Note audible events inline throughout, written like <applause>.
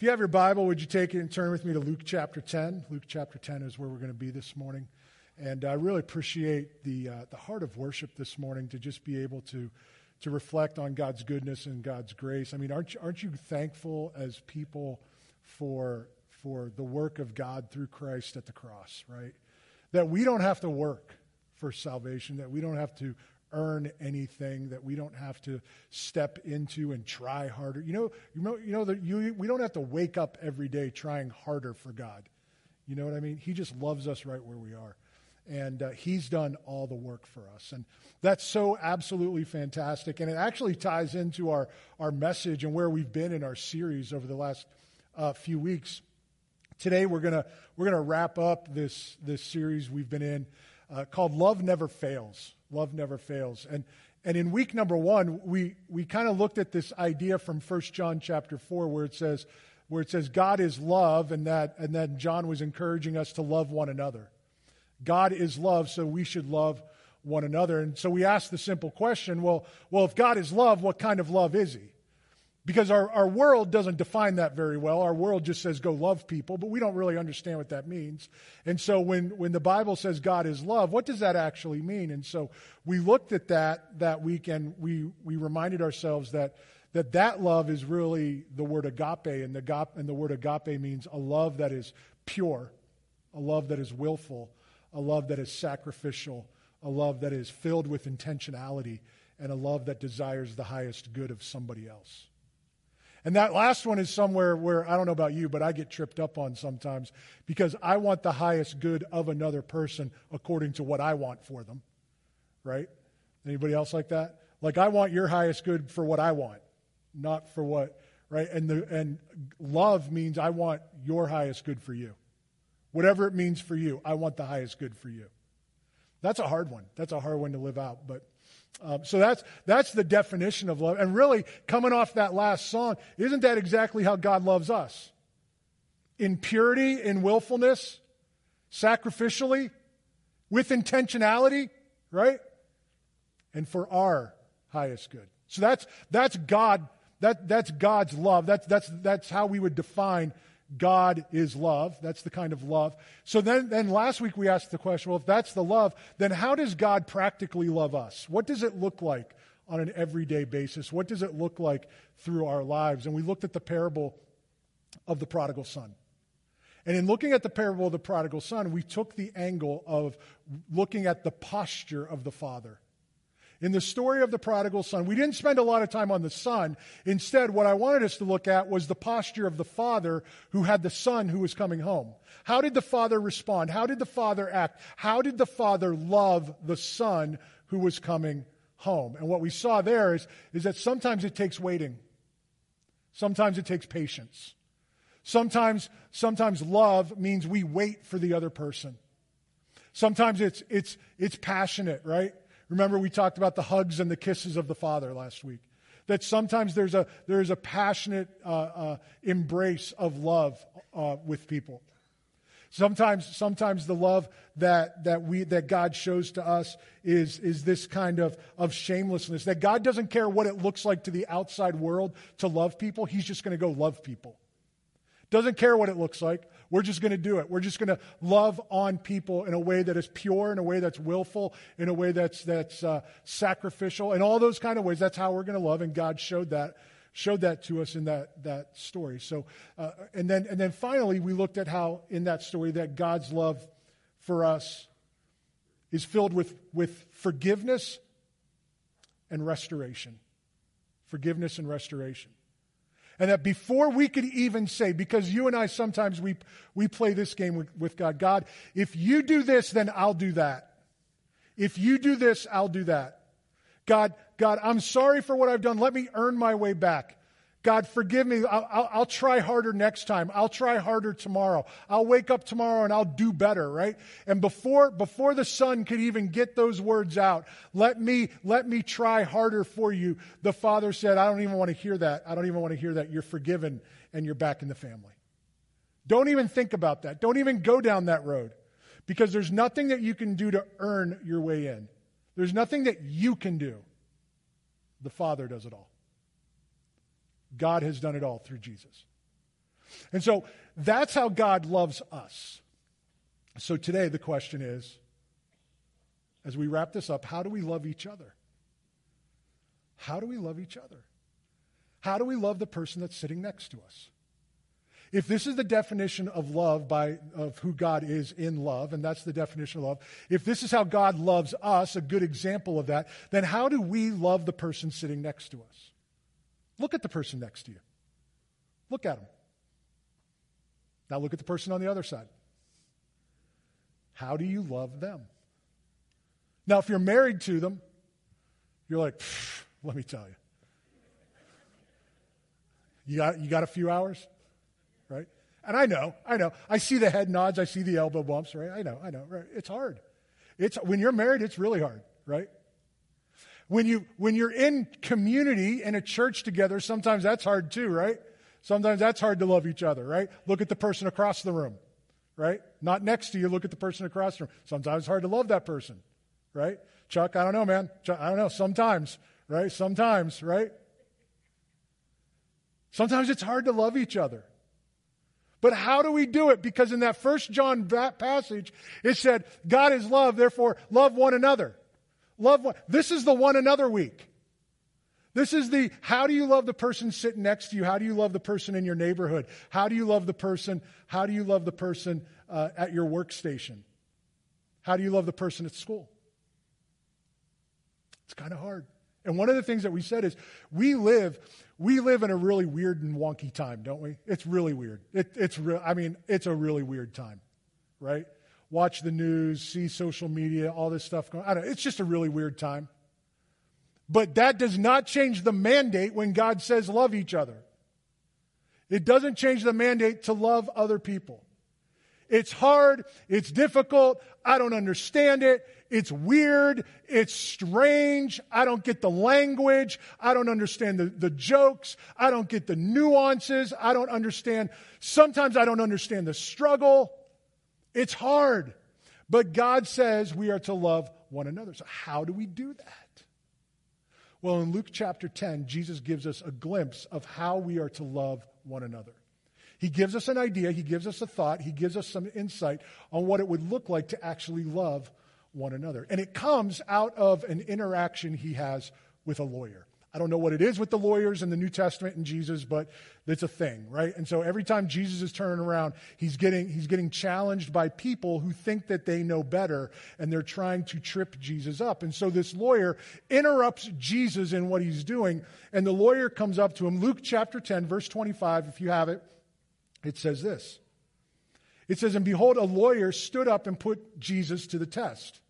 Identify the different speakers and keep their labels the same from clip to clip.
Speaker 1: If you have your Bible, would you take it and turn with me to Luke chapter 10? Luke chapter 10 is where we're going to be this morning. And I really appreciate the, uh, the heart of worship this morning to just be able to, to reflect on God's goodness and God's grace. I mean, aren't you, aren't you thankful as people for, for the work of God through Christ at the cross, right? That we don't have to work for salvation, that we don't have to earn anything, that we don't have to step into and try harder. You know, you know, you know that you, we don't have to wake up every day trying harder for God. You know what I mean? He just loves us right where we are. And uh, he's done all the work for us. And that's so absolutely fantastic. And it actually ties into our, our message and where we've been in our series over the last uh, few weeks. Today, we're going we're gonna wrap up this, this series we've been in uh, called Love Never Fails. Love never fails. And, and in week number one, we, we kind of looked at this idea from 1 John chapter 4 where it says, where it says God is love, and that and then John was encouraging us to love one another. God is love, so we should love one another. And so we asked the simple question, well, well, if God is love, what kind of love is he? Because our, our world doesn't define that very well. Our world just says go love people, but we don't really understand what that means. And so when, when the Bible says God is love, what does that actually mean? And so we looked at that that week and we, we reminded ourselves that, that that love is really the word agape, and the, and the word agape means a love that is pure, a love that is willful, a love that is sacrificial, a love that is filled with intentionality, and a love that desires the highest good of somebody else. And that last one is somewhere where I don't know about you, but I get tripped up on sometimes because I want the highest good of another person according to what I want for them. Right? Anybody else like that? Like I want your highest good for what I want, not for what, right? And the and love means I want your highest good for you. Whatever it means for you, I want the highest good for you. That's a hard one. That's a hard one to live out, but um, so that's, that's the definition of love. And really, coming off that last song, isn't that exactly how God loves us? In purity, in willfulness, sacrificially, with intentionality, right? And for our highest good. So that's, that's God, that, that's God's love. That's, that's, that's how we would define God is love. That's the kind of love. So then, then last week we asked the question well, if that's the love, then how does God practically love us? What does it look like on an everyday basis? What does it look like through our lives? And we looked at the parable of the prodigal son. And in looking at the parable of the prodigal son, we took the angle of looking at the posture of the father. In the story of the prodigal son, we didn't spend a lot of time on the son. Instead, what I wanted us to look at was the posture of the father who had the son who was coming home. How did the father respond? How did the father act? How did the father love the son who was coming home? And what we saw there is, is that sometimes it takes waiting. Sometimes it takes patience. Sometimes, sometimes love means we wait for the other person. Sometimes it's, it's, it's passionate, right? Remember, we talked about the hugs and the kisses of the Father last week. That sometimes there's a, there's a passionate uh, uh, embrace of love uh, with people. Sometimes, sometimes the love that, that, we, that God shows to us is, is this kind of, of shamelessness. That God doesn't care what it looks like to the outside world to love people. He's just going to go love people. Doesn't care what it looks like. We're just going to do it. We're just going to love on people in a way that is pure, in a way that's willful, in a way that's, that's uh, sacrificial, in all those kind of ways. That's how we're going to love, and God showed that showed that to us in that, that story. So, uh, and then and then finally, we looked at how in that story that God's love for us is filled with with forgiveness and restoration. Forgiveness and restoration. And that before we could even say, because you and I sometimes we, we play this game with, with God, God, if you do this, then I'll do that. If you do this, I'll do that. God, God, I'm sorry for what I've done. Let me earn my way back. God, forgive me. I'll, I'll, I'll, try harder next time. I'll try harder tomorrow. I'll wake up tomorrow and I'll do better, right? And before, before the son could even get those words out, let me, let me try harder for you. The father said, I don't even want to hear that. I don't even want to hear that. You're forgiven and you're back in the family. Don't even think about that. Don't even go down that road because there's nothing that you can do to earn your way in. There's nothing that you can do. The father does it all. God has done it all through Jesus. And so that's how God loves us. So today the question is as we wrap this up, how do we love each other? How do we love each other? How do we love the person that's sitting next to us? If this is the definition of love by of who God is in love, and that's the definition of love, if this is how God loves us, a good example of that, then how do we love the person sitting next to us? Look at the person next to you. Look at them. Now look at the person on the other side. How do you love them? Now, if you're married to them, you're like, let me tell you. You got, you got a few hours? right? And I know, I know. I see the head nods, I see the elbow bumps, right? I know, I know. Right? It's hard. It's when you're married, it's really hard, right? When you when you're in community in a church together, sometimes that's hard too, right? Sometimes that's hard to love each other, right? Look at the person across the room, right? Not next to you, look at the person across the room. Sometimes it's hard to love that person, right? Chuck, I don't know, man. Chuck, I don't know. Sometimes, right? Sometimes, right? Sometimes it's hard to love each other. But how do we do it? Because in that first John passage, it said, God is love, therefore love one another. Love one. This is the one another week. This is the how do you love the person sitting next to you? How do you love the person in your neighborhood? How do you love the person? How do you love the person uh, at your workstation? How do you love the person at school? It's kind of hard. And one of the things that we said is we live we live in a really weird and wonky time, don't we? It's really weird. It, it's real. I mean, it's a really weird time, right? Watch the news, see social media, all this stuff going. I don't. It's just a really weird time. But that does not change the mandate when God says love each other. It doesn't change the mandate to love other people. It's hard. It's difficult. I don't understand it. It's weird. It's strange. I don't get the language. I don't understand the, the jokes. I don't get the nuances. I don't understand. Sometimes I don't understand the struggle. It's hard. But God says we are to love one another. So, how do we do that? Well, in Luke chapter 10, Jesus gives us a glimpse of how we are to love one another. He gives us an idea, he gives us a thought, he gives us some insight on what it would look like to actually love one another. And it comes out of an interaction he has with a lawyer. I don't know what it is with the lawyers in the New Testament and Jesus, but it's a thing, right? And so every time Jesus is turning around, he's getting, he's getting challenged by people who think that they know better and they're trying to trip Jesus up. And so this lawyer interrupts Jesus in what he's doing, and the lawyer comes up to him. Luke chapter 10, verse 25, if you have it. It says this It says, And behold, a lawyer stood up and put Jesus to the test.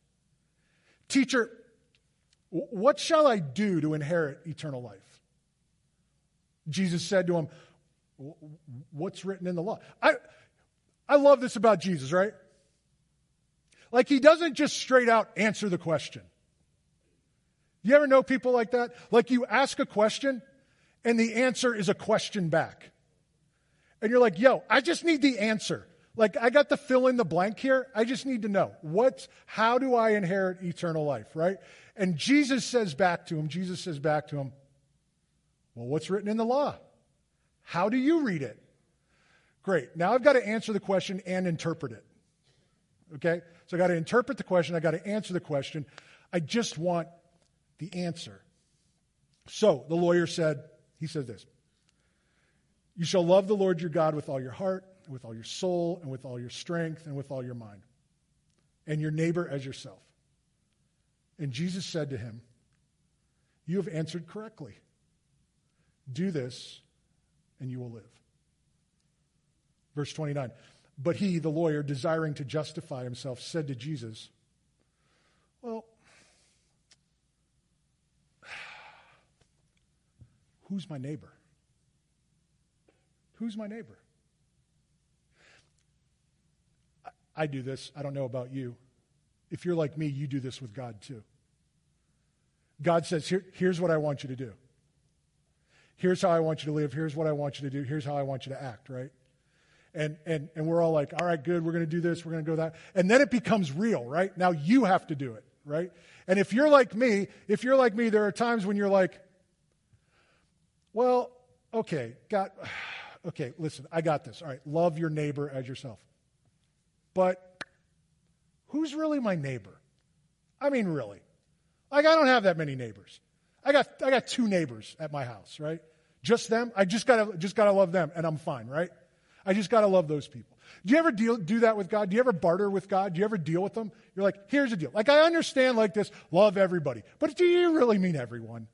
Speaker 1: Teacher, what shall I do to inherit eternal life? Jesus said to him, What's written in the law? I, I love this about Jesus, right? Like he doesn't just straight out answer the question. You ever know people like that? Like you ask a question and the answer is a question back and you're like, yo, I just need the answer. Like, I got to fill in the blank here. I just need to know what's, how do I inherit eternal life, right? And Jesus says back to him, Jesus says back to him, well, what's written in the law? How do you read it? Great. Now I've got to answer the question and interpret it. Okay? So I got to interpret the question. I got to answer the question. I just want the answer. So the lawyer said, he says this you shall love the Lord your God with all your heart, with all your soul, and with all your strength, and with all your mind, and your neighbor as yourself. And Jesus said to him, You have answered correctly. Do this, and you will live. Verse 29. But he, the lawyer, desiring to justify himself, said to Jesus, Well, <sighs> who's my neighbor? Who's my neighbor? I, do this. I don't know about you. If you're like me, you do this with God too. God says, Here, here's what I want you to do. Here's how I want you to live. Here's what I want you to do. Here's how I want you to act, right? And, and, and we're all like, all right, good, we're going to do this, we're going to go that. And then it becomes real, right? Now you have to do it, right? And if you're like me, if you're like me, there are times when you're like, well, okay, God, <sighs> okay, listen, I got this. All right, love your neighbor as yourself. But who's really my neighbor? I mean, really. Like, I don't have that many neighbors. I got, I got two neighbors at my house, right? Just them. I just gotta, just gotta love them and I'm fine, right? I just gotta love those people. Do you ever deal, do that with God? Do you ever barter with God? Do you ever deal with them? You're like, here's the deal. Like, I understand like this, love everybody. But do you really mean everyone?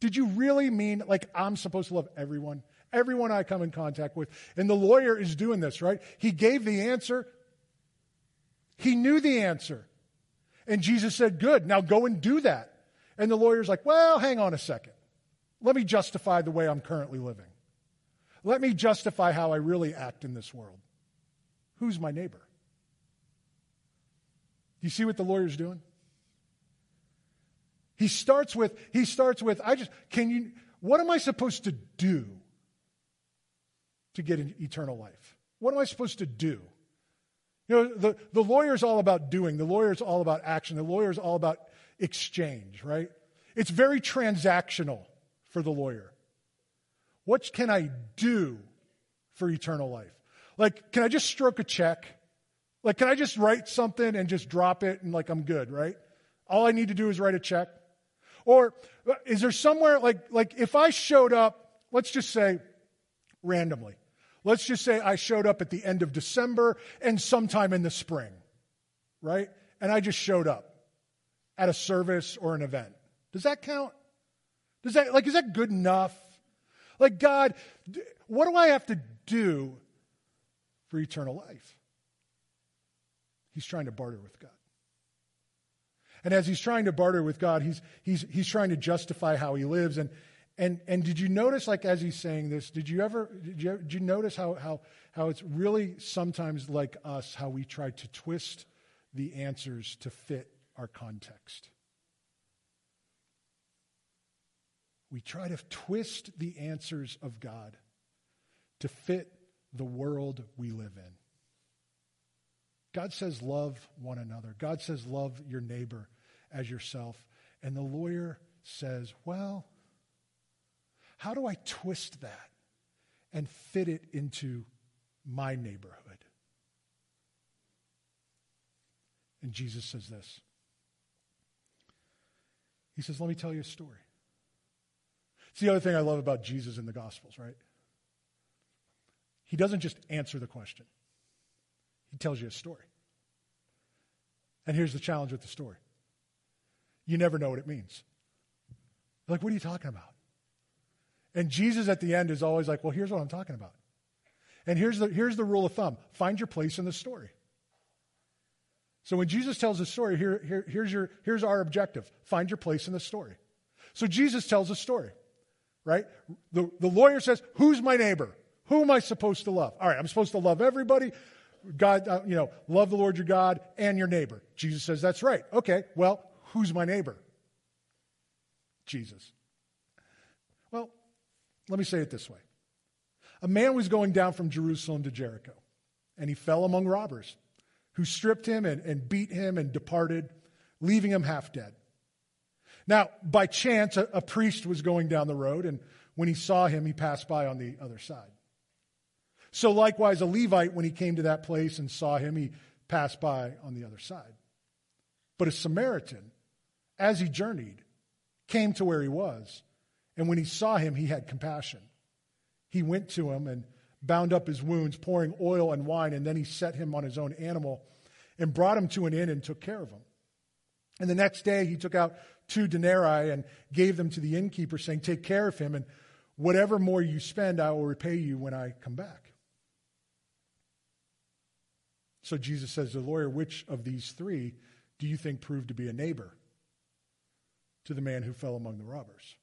Speaker 1: Did you really mean like I'm supposed to love everyone? Everyone I come in contact with. And the lawyer is doing this, right? He gave the answer. He knew the answer. And Jesus said, Good, now go and do that. And the lawyer's like, Well, hang on a second. Let me justify the way I'm currently living. Let me justify how I really act in this world. Who's my neighbor? You see what the lawyer's doing? He starts with, he starts with, I just, can you, what am I supposed to do to get eternal life? What am I supposed to do? You know, the, the lawyer's all about doing, the lawyer's all about action, the lawyer's all about exchange, right? It's very transactional for the lawyer. What can I do for eternal life? Like, can I just stroke a check? Like, can I just write something and just drop it and like I'm good, right? All I need to do is write a check. Or is there somewhere like, like if I showed up, let's just say randomly, let's just say I showed up at the end of December and sometime in the spring, right? And I just showed up at a service or an event. Does that count? Does that, like, is that good enough? Like, God, what do I have to do for eternal life? He's trying to barter with God. And as he's trying to barter with God, he's, he's, he's trying to justify how he lives. And, and, and did you notice, like, as he's saying this, did you ever, did you, did you notice how, how, how it's really sometimes like us, how we try to twist the answers to fit our context? We try to twist the answers of God to fit the world we live in. God says, love one another. God says, love your neighbor as yourself. And the lawyer says, Well, how do I twist that and fit it into my neighborhood? And Jesus says this He says, Let me tell you a story. It's the other thing I love about Jesus in the Gospels, right? He doesn't just answer the question, he tells you a story. And here's the challenge with the story you never know what it means. Like, what are you talking about? And Jesus at the end is always like, well, here's what I'm talking about. And here's the, here's the rule of thumb find your place in the story. So when Jesus tells a story, here, here, here's, your, here's our objective find your place in the story. So Jesus tells a story, right? The, the lawyer says, Who's my neighbor? Who am I supposed to love? All right, I'm supposed to love everybody. God, uh, you know, love the Lord your God and your neighbor. Jesus says, That's right. Okay, well, Who's my neighbor? Jesus. Let me say it this way A man was going down from Jerusalem to Jericho, and he fell among robbers who stripped him and, and beat him and departed, leaving him half dead. Now, by chance, a, a priest was going down the road, and when he saw him, he passed by on the other side. So, likewise, a Levite, when he came to that place and saw him, he passed by on the other side. But a Samaritan, as he journeyed, came to where he was. And when he saw him, he had compassion. He went to him and bound up his wounds, pouring oil and wine, and then he set him on his own animal and brought him to an inn and took care of him. And the next day he took out two denarii and gave them to the innkeeper, saying, Take care of him, and whatever more you spend, I will repay you when I come back. So Jesus says to the lawyer, Which of these three do you think proved to be a neighbor? to the man who fell among the robbers?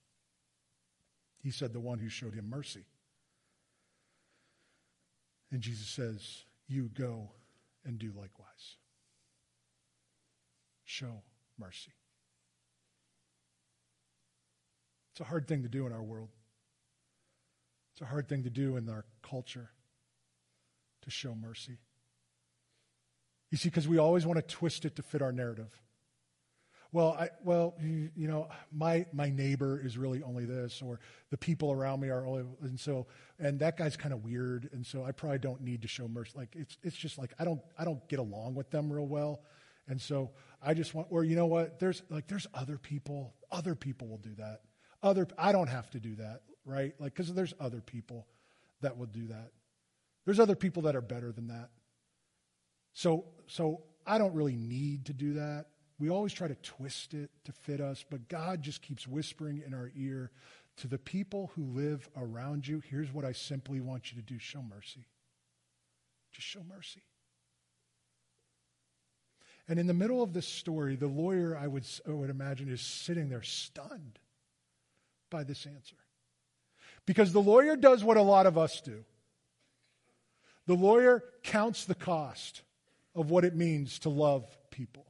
Speaker 1: He said, The one who showed him mercy. And Jesus says, You go and do likewise. Show mercy. It's a hard thing to do in our world. It's a hard thing to do in our culture to show mercy. You see, because we always want to twist it to fit our narrative. Well, I, well, you know, my, my neighbor is really only this, or the people around me are only, and so, and that guy's kind of weird, and so I probably don't need to show mercy. Like, it's, it's just like, I don't, I don't get along with them real well. And so I just want, or you know what? There's like, there's other people, other people will do that. Other, I don't have to do that, right? Like, because there's other people that will do that. There's other people that are better than that. So, so I don't really need to do that. We always try to twist it to fit us, but God just keeps whispering in our ear to the people who live around you. Here's what I simply want you to do show mercy. Just show mercy. And in the middle of this story, the lawyer, I would, I would imagine, is sitting there stunned by this answer. Because the lawyer does what a lot of us do the lawyer counts the cost of what it means to love people.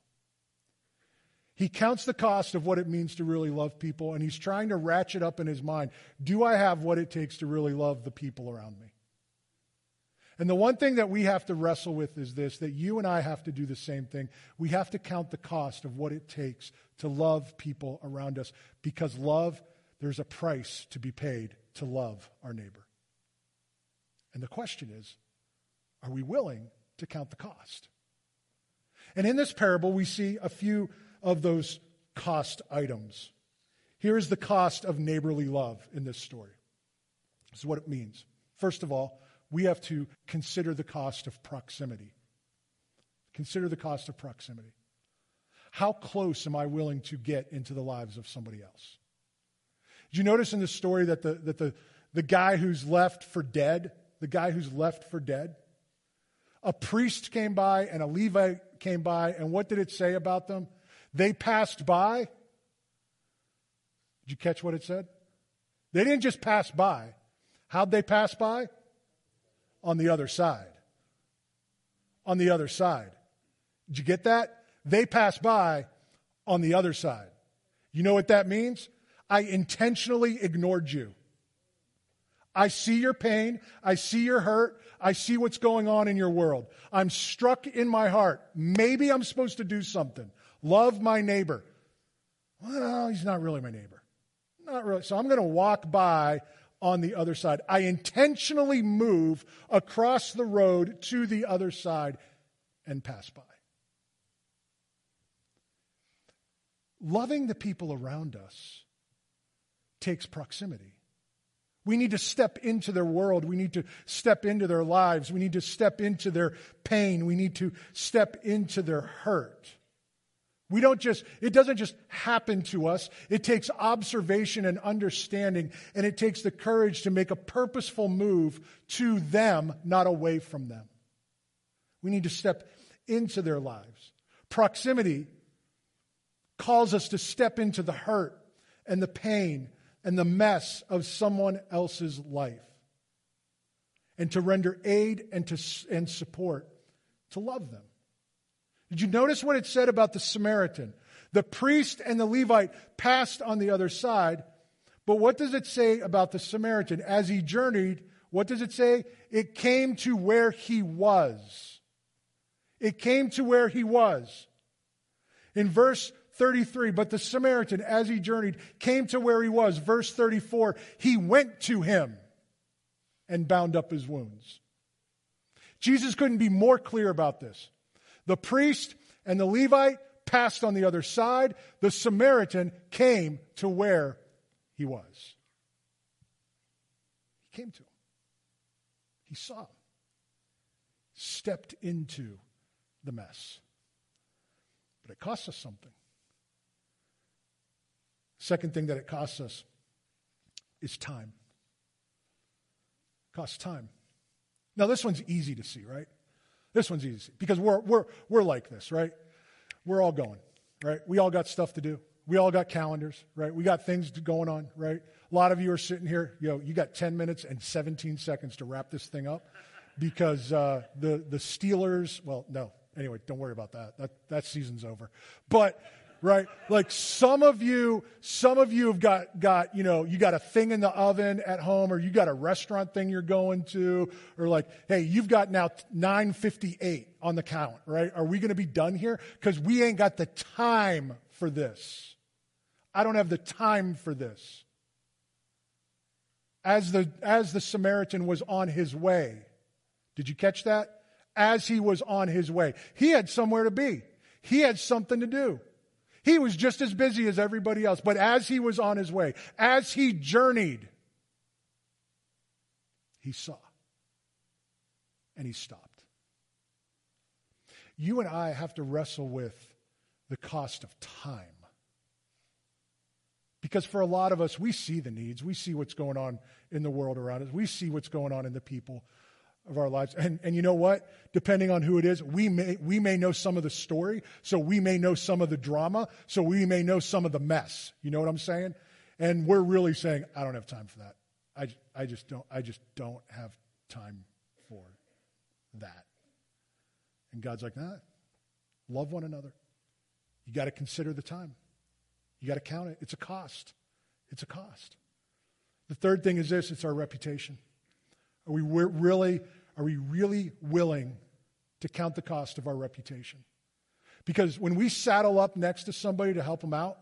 Speaker 1: He counts the cost of what it means to really love people, and he's trying to ratchet up in his mind do I have what it takes to really love the people around me? And the one thing that we have to wrestle with is this that you and I have to do the same thing. We have to count the cost of what it takes to love people around us because love, there's a price to be paid to love our neighbor. And the question is are we willing to count the cost? And in this parable, we see a few of those cost items. Here is the cost of neighborly love in this story. This is what it means. First of all, we have to consider the cost of proximity. Consider the cost of proximity. How close am I willing to get into the lives of somebody else? Did you notice in this story that the, that the, the guy who's left for dead, the guy who's left for dead, a priest came by and a Levite came by, and what did it say about them? They passed by. Did you catch what it said? They didn't just pass by. How'd they pass by? On the other side. On the other side. Did you get that? They passed by on the other side. You know what that means? I intentionally ignored you. I see your pain. I see your hurt. I see what's going on in your world. I'm struck in my heart. Maybe I'm supposed to do something. Love my neighbor. Well, he's not really my neighbor. Not really. So I'm going to walk by on the other side. I intentionally move across the road to the other side and pass by. Loving the people around us takes proximity. We need to step into their world. We need to step into their lives. We need to step into their pain. We need to step into their hurt. We don't just, it doesn't just happen to us. It takes observation and understanding, and it takes the courage to make a purposeful move to them, not away from them. We need to step into their lives. Proximity calls us to step into the hurt and the pain and the mess of someone else's life and to render aid and, to, and support to love them. Did you notice what it said about the Samaritan? The priest and the Levite passed on the other side, but what does it say about the Samaritan? As he journeyed, what does it say? It came to where he was. It came to where he was. In verse 33, but the Samaritan, as he journeyed, came to where he was. Verse 34, he went to him and bound up his wounds. Jesus couldn't be more clear about this. The priest and the Levite passed on the other side. The Samaritan came to where he was. He came to him. He saw him. Stepped into the mess. But it costs us something. Second thing that it costs us is time. Costs time. Now, this one's easy to see, right? This one's easy because we're, we're, we're like this, right? We're all going, right? We all got stuff to do. We all got calendars, right? We got things going on, right? A lot of you are sitting here, know, you got 10 minutes and 17 seconds to wrap this thing up because uh, the, the Steelers, well, no, anyway, don't worry about that. That, that season's over. But right? Like some of you, some of you have got, got, you know, you got a thing in the oven at home or you got a restaurant thing you're going to or like, hey, you've got now 958 on the count, right? Are we going to be done here? Because we ain't got the time for this. I don't have the time for this. As the, as the Samaritan was on his way, did you catch that? As he was on his way, he had somewhere to be. He had something to do. He was just as busy as everybody else. But as he was on his way, as he journeyed, he saw and he stopped. You and I have to wrestle with the cost of time. Because for a lot of us, we see the needs. We see what's going on in the world around us. We see what's going on in the people of our lives. And, and you know what? Depending on who it is, we may, we may know some of the story, so we may know some of the drama, so we may know some of the mess. You know what I'm saying? And we're really saying, I don't have time for that. I, I just don't, I just don't have time for that. And God's like, nah, love one another. You got to consider the time. You got to count it. It's a cost. It's a cost. The third thing is this it's our reputation. Are we really, are we really willing to count the cost of our reputation? Because when we saddle up next to somebody to help them out,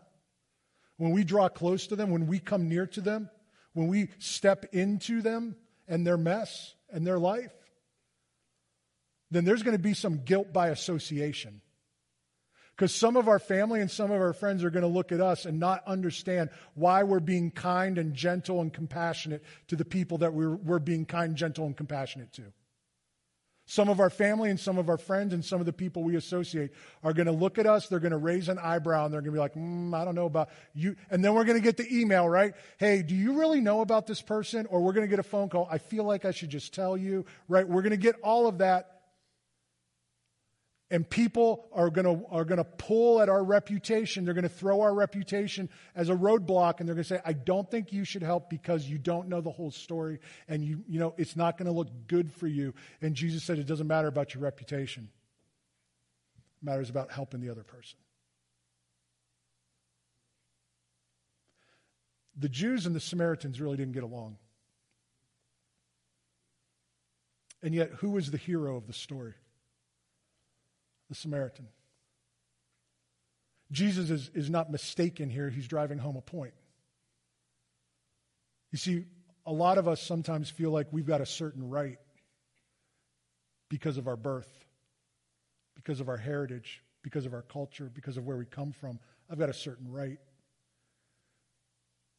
Speaker 1: when we draw close to them, when we come near to them, when we step into them and their mess and their life, then there's going to be some guilt by association. Because some of our family and some of our friends are going to look at us and not understand why we're being kind and gentle and compassionate to the people that we're, we're being kind, gentle, and compassionate to. Some of our family and some of our friends and some of the people we associate are going to look at us, they're going to raise an eyebrow, and they're going to be like, mm, I don't know about you. And then we're going to get the email, right? Hey, do you really know about this person? Or we're going to get a phone call. I feel like I should just tell you, right? We're going to get all of that and people are going to are to pull at our reputation. They're going to throw our reputation as a roadblock and they're going to say i don't think you should help because you don't know the whole story and you you know it's not going to look good for you. And jesus said it doesn't matter about your reputation. It matters about helping the other person. The jews and the samaritans really didn't get along. And yet who was the hero of the story the Samaritan. Jesus is, is not mistaken here. He's driving home a point. You see, a lot of us sometimes feel like we've got a certain right because of our birth, because of our heritage, because of our culture, because of where we come from. I've got a certain right.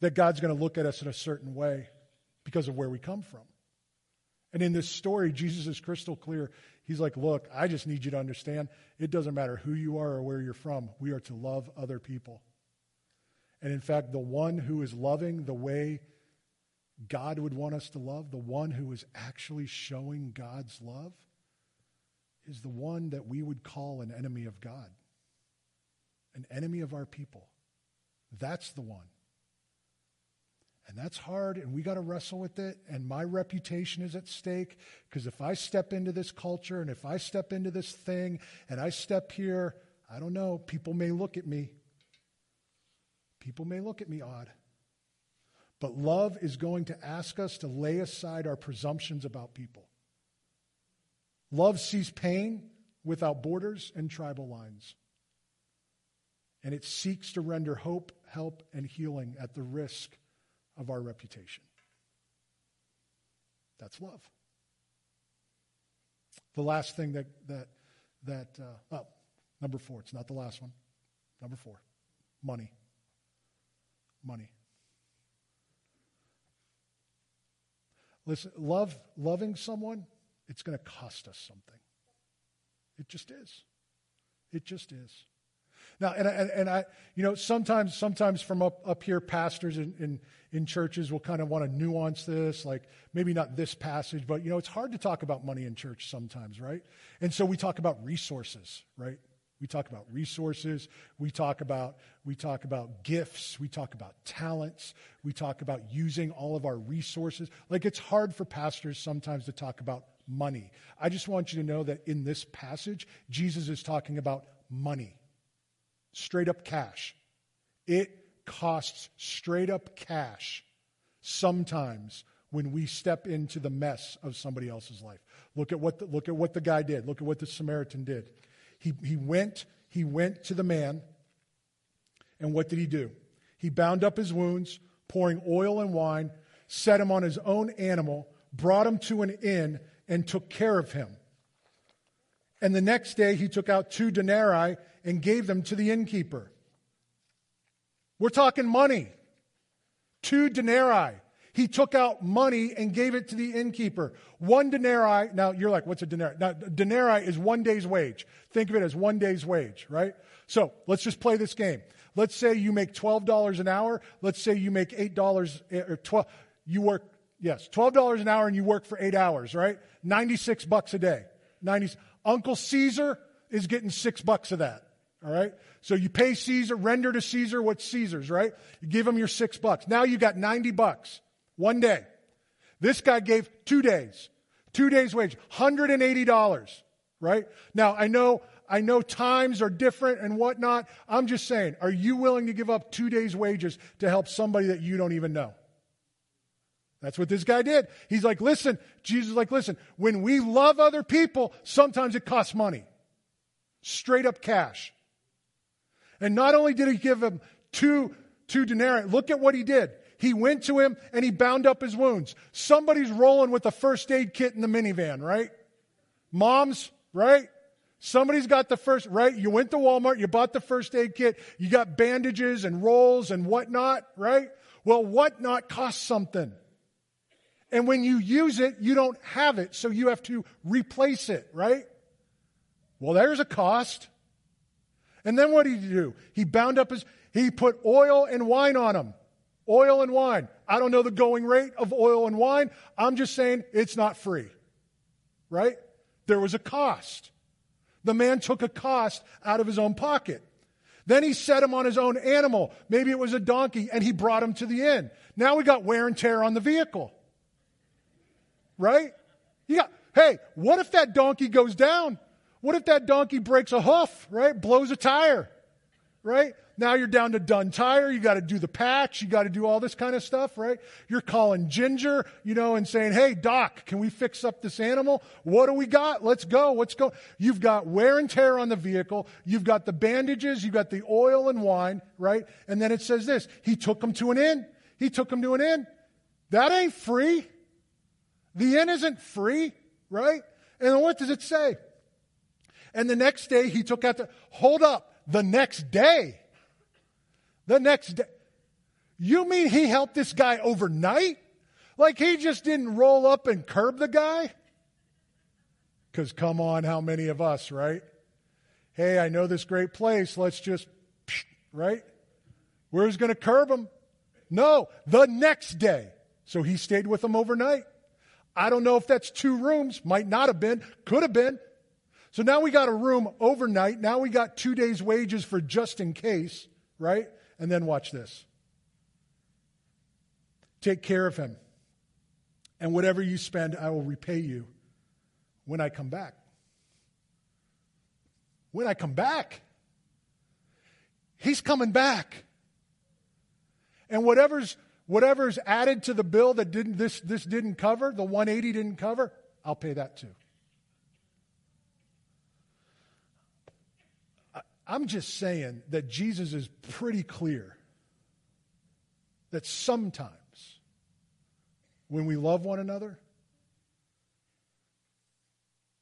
Speaker 1: That God's going to look at us in a certain way because of where we come from. And in this story, Jesus is crystal clear. He's like, Look, I just need you to understand it doesn't matter who you are or where you're from. We are to love other people. And in fact, the one who is loving the way God would want us to love, the one who is actually showing God's love, is the one that we would call an enemy of God, an enemy of our people. That's the one. And that's hard, and we got to wrestle with it. And my reputation is at stake because if I step into this culture and if I step into this thing and I step here, I don't know, people may look at me. People may look at me odd. But love is going to ask us to lay aside our presumptions about people. Love sees pain without borders and tribal lines. And it seeks to render hope, help, and healing at the risk of our reputation. That's love. The last thing that, that, that uh, oh, number four, it's not the last one. Number four, money. Money. Listen, love, loving someone, it's going to cost us something. It just is. It just is. Now, and, and, and I, you know, sometimes, sometimes from up, up here, pastors and, in, in churches will kind of want to nuance this, like maybe not this passage, but, you know, it's hard to talk about money in church sometimes, right? And so we talk about resources, right? We talk about resources. We talk about, we talk about gifts. We talk about talents. We talk about using all of our resources. Like it's hard for pastors sometimes to talk about money. I just want you to know that in this passage, Jesus is talking about money straight up cash. It costs straight up cash sometimes when we step into the mess of somebody else's life. Look at what the, look at what the guy did. Look at what the Samaritan did. He, he, went, he went to the man And what did he do? He bound up his wounds, pouring oil and wine, set him on his own animal, brought him to an inn, and took care of him. And the next day he took out two denarii and gave them to the innkeeper. We're talking money. Two denarii. He took out money and gave it to the innkeeper. One denarii, now you're like, what's a denarii? Now, denarii is one day's wage. Think of it as one day's wage, right? So let's just play this game. Let's say you make $12 an hour. Let's say you make $8 eh, or 12, you work, yes, $12 an hour and you work for eight hours, right? 96 bucks a day. 90, Uncle Caesar is getting six bucks of that. All right? So you pay Caesar, render to Caesar what's Caesar's, right? You give him your six bucks. Now you got 90 bucks. One day. This guy gave two days. Two days wage. $180. Right? Now I know, I know times are different and whatnot. I'm just saying, are you willing to give up two days wages to help somebody that you don't even know? That's what this guy did. He's like, listen, Jesus is like, listen, when we love other people, sometimes it costs money. Straight up cash. And not only did he give him two, two denarii, look at what he did. He went to him and he bound up his wounds. Somebody's rolling with a first aid kit in the minivan, right? Moms, right? Somebody's got the first, right? You went to Walmart, you bought the first aid kit, you got bandages and rolls and whatnot, right? Well, whatnot costs something. And when you use it, you don't have it, so you have to replace it, right? Well, there's a cost. And then what did he do? He bound up his, he put oil and wine on him. Oil and wine. I don't know the going rate of oil and wine. I'm just saying it's not free. Right? There was a cost. The man took a cost out of his own pocket. Then he set him on his own animal. Maybe it was a donkey, and he brought him to the inn. Now we got wear and tear on the vehicle. Right? You got, hey, what if that donkey goes down? What if that donkey breaks a hoof, right? Blows a tire, right? Now you're down to done tire. You got to do the patch. You got to do all this kind of stuff, right? You're calling Ginger, you know, and saying, Hey, doc, can we fix up this animal? What do we got? Let's go. Let's go. You've got wear and tear on the vehicle. You've got the bandages. You've got the oil and wine, right? And then it says this. He took him to an inn. He took him to an inn. That ain't free. The inn isn't free, right? And what does it say? And the next day he took out the, hold up, the next day. The next day. You mean he helped this guy overnight? Like he just didn't roll up and curb the guy? Because come on, how many of us, right? Hey, I know this great place. Let's just, right? Where's going to curb him? No, the next day. So he stayed with him overnight. I don't know if that's two rooms. Might not have been. Could have been. So now we got a room overnight. Now we got two days' wages for just in case, right? And then watch this. Take care of him. And whatever you spend, I will repay you when I come back. When I come back. He's coming back. And whatever's whatever's added to the bill that didn't this this didn't cover, the 180 didn't cover, I'll pay that too. I'm just saying that Jesus is pretty clear that sometimes when we love one another,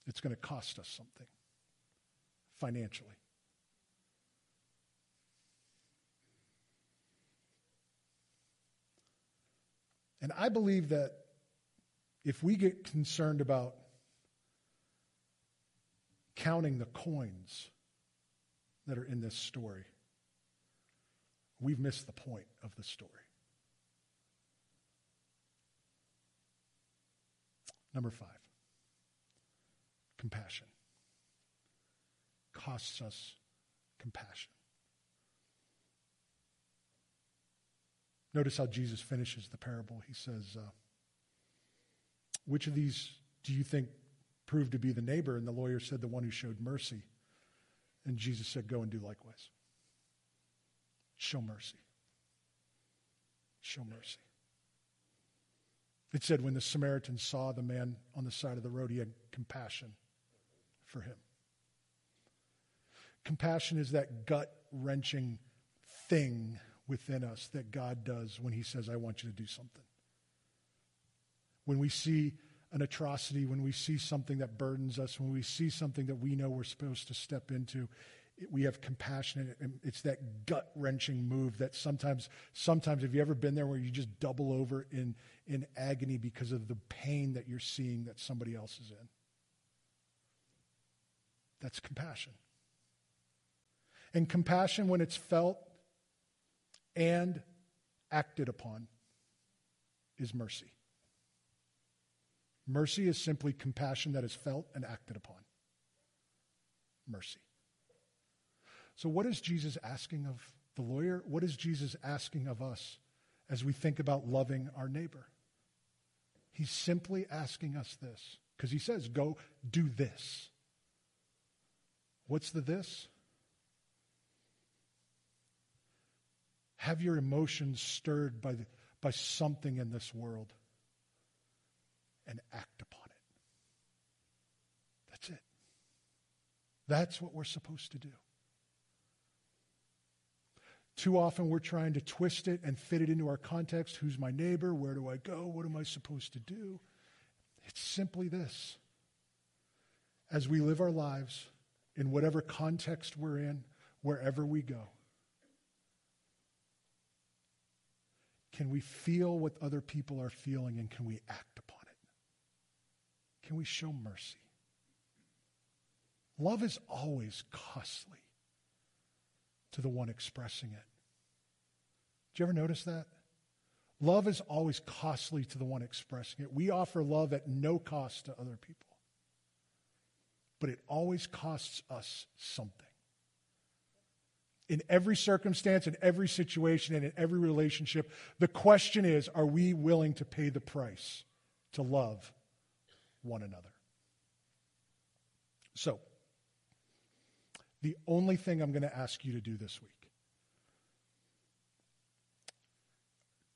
Speaker 1: it's going to cost us something financially. And I believe that if we get concerned about counting the coins, that are in this story, we've missed the point of the story. Number five, compassion. Costs us compassion. Notice how Jesus finishes the parable. He says, uh, Which of these do you think proved to be the neighbor? And the lawyer said, The one who showed mercy. And Jesus said, Go and do likewise. Show mercy. Show mercy. It said when the Samaritan saw the man on the side of the road, he had compassion for him. Compassion is that gut wrenching thing within us that God does when He says, I want you to do something. When we see an atrocity, when we see something that burdens us, when we see something that we know we're supposed to step into, it, we have compassion. And it's that gut wrenching move that sometimes, sometimes, have you ever been there where you just double over in, in agony because of the pain that you're seeing that somebody else is in? That's compassion. And compassion, when it's felt and acted upon, is mercy. Mercy is simply compassion that is felt and acted upon. Mercy. So, what is Jesus asking of the lawyer? What is Jesus asking of us as we think about loving our neighbor? He's simply asking us this because he says, Go do this. What's the this? Have your emotions stirred by, the, by something in this world and act upon it. That's it. That's what we're supposed to do. Too often we're trying to twist it and fit it into our context. Who's my neighbor? Where do I go? What am I supposed to do? It's simply this. As we live our lives in whatever context we're in, wherever we go, can we feel what other people are feeling and can we act? Can we show mercy? Love is always costly to the one expressing it. Do you ever notice that? Love is always costly to the one expressing it. We offer love at no cost to other people, but it always costs us something. In every circumstance, in every situation, and in every relationship, the question is are we willing to pay the price to love one another? So, the only thing I'm going to ask you to do this week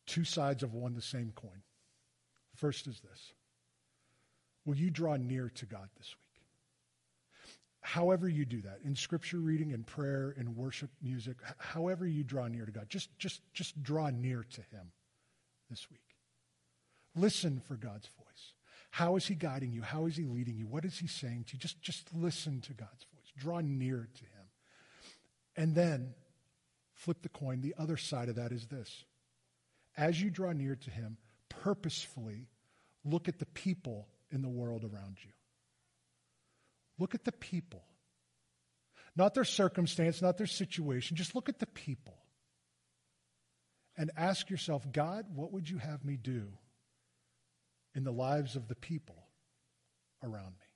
Speaker 1: two sides of one the same coin. First is this Will you draw near to God this week? However, you do that in scripture reading, in prayer, in worship music, however you draw near to God, just, just, just draw near to Him this week. Listen for God's voice. How is He guiding you? How is He leading you? What is He saying to you? Just, just listen to God's voice. Draw near to Him. And then flip the coin. The other side of that is this as you draw near to Him, purposefully look at the people in the world around you. Look at the people. Not their circumstance, not their situation. Just look at the people. And ask yourself, God, what would you have me do in the lives of the people around me?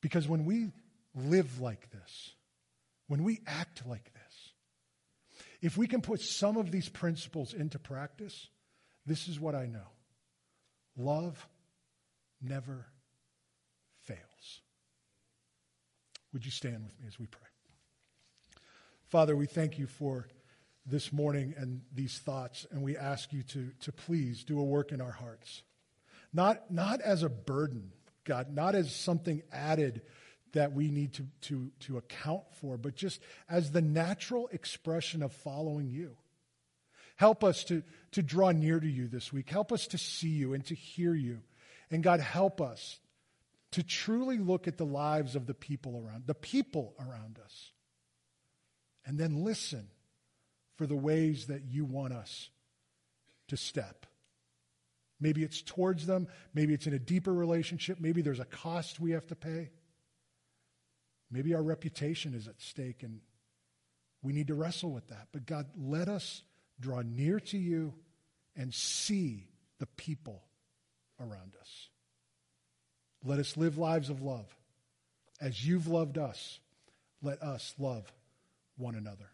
Speaker 1: Because when we live like this, when we act like this, if we can put some of these principles into practice, this is what I know love never fails. Would you stand with me as we pray? Father, we thank you for this morning and these thoughts, and we ask you to, to please do a work in our hearts. Not, not as a burden, God, not as something added that we need to, to, to account for, but just as the natural expression of following you. Help us to, to draw near to you this week. Help us to see you and to hear you. And God, help us to truly look at the lives of the people around, the people around us, and then listen for the ways that you want us to step. Maybe it's towards them, maybe it's in a deeper relationship, maybe there's a cost we have to pay. Maybe our reputation is at stake and we need to wrestle with that. But God, let us draw near to you and see the people around us. Let us live lives of love. As you've loved us, let us love one another.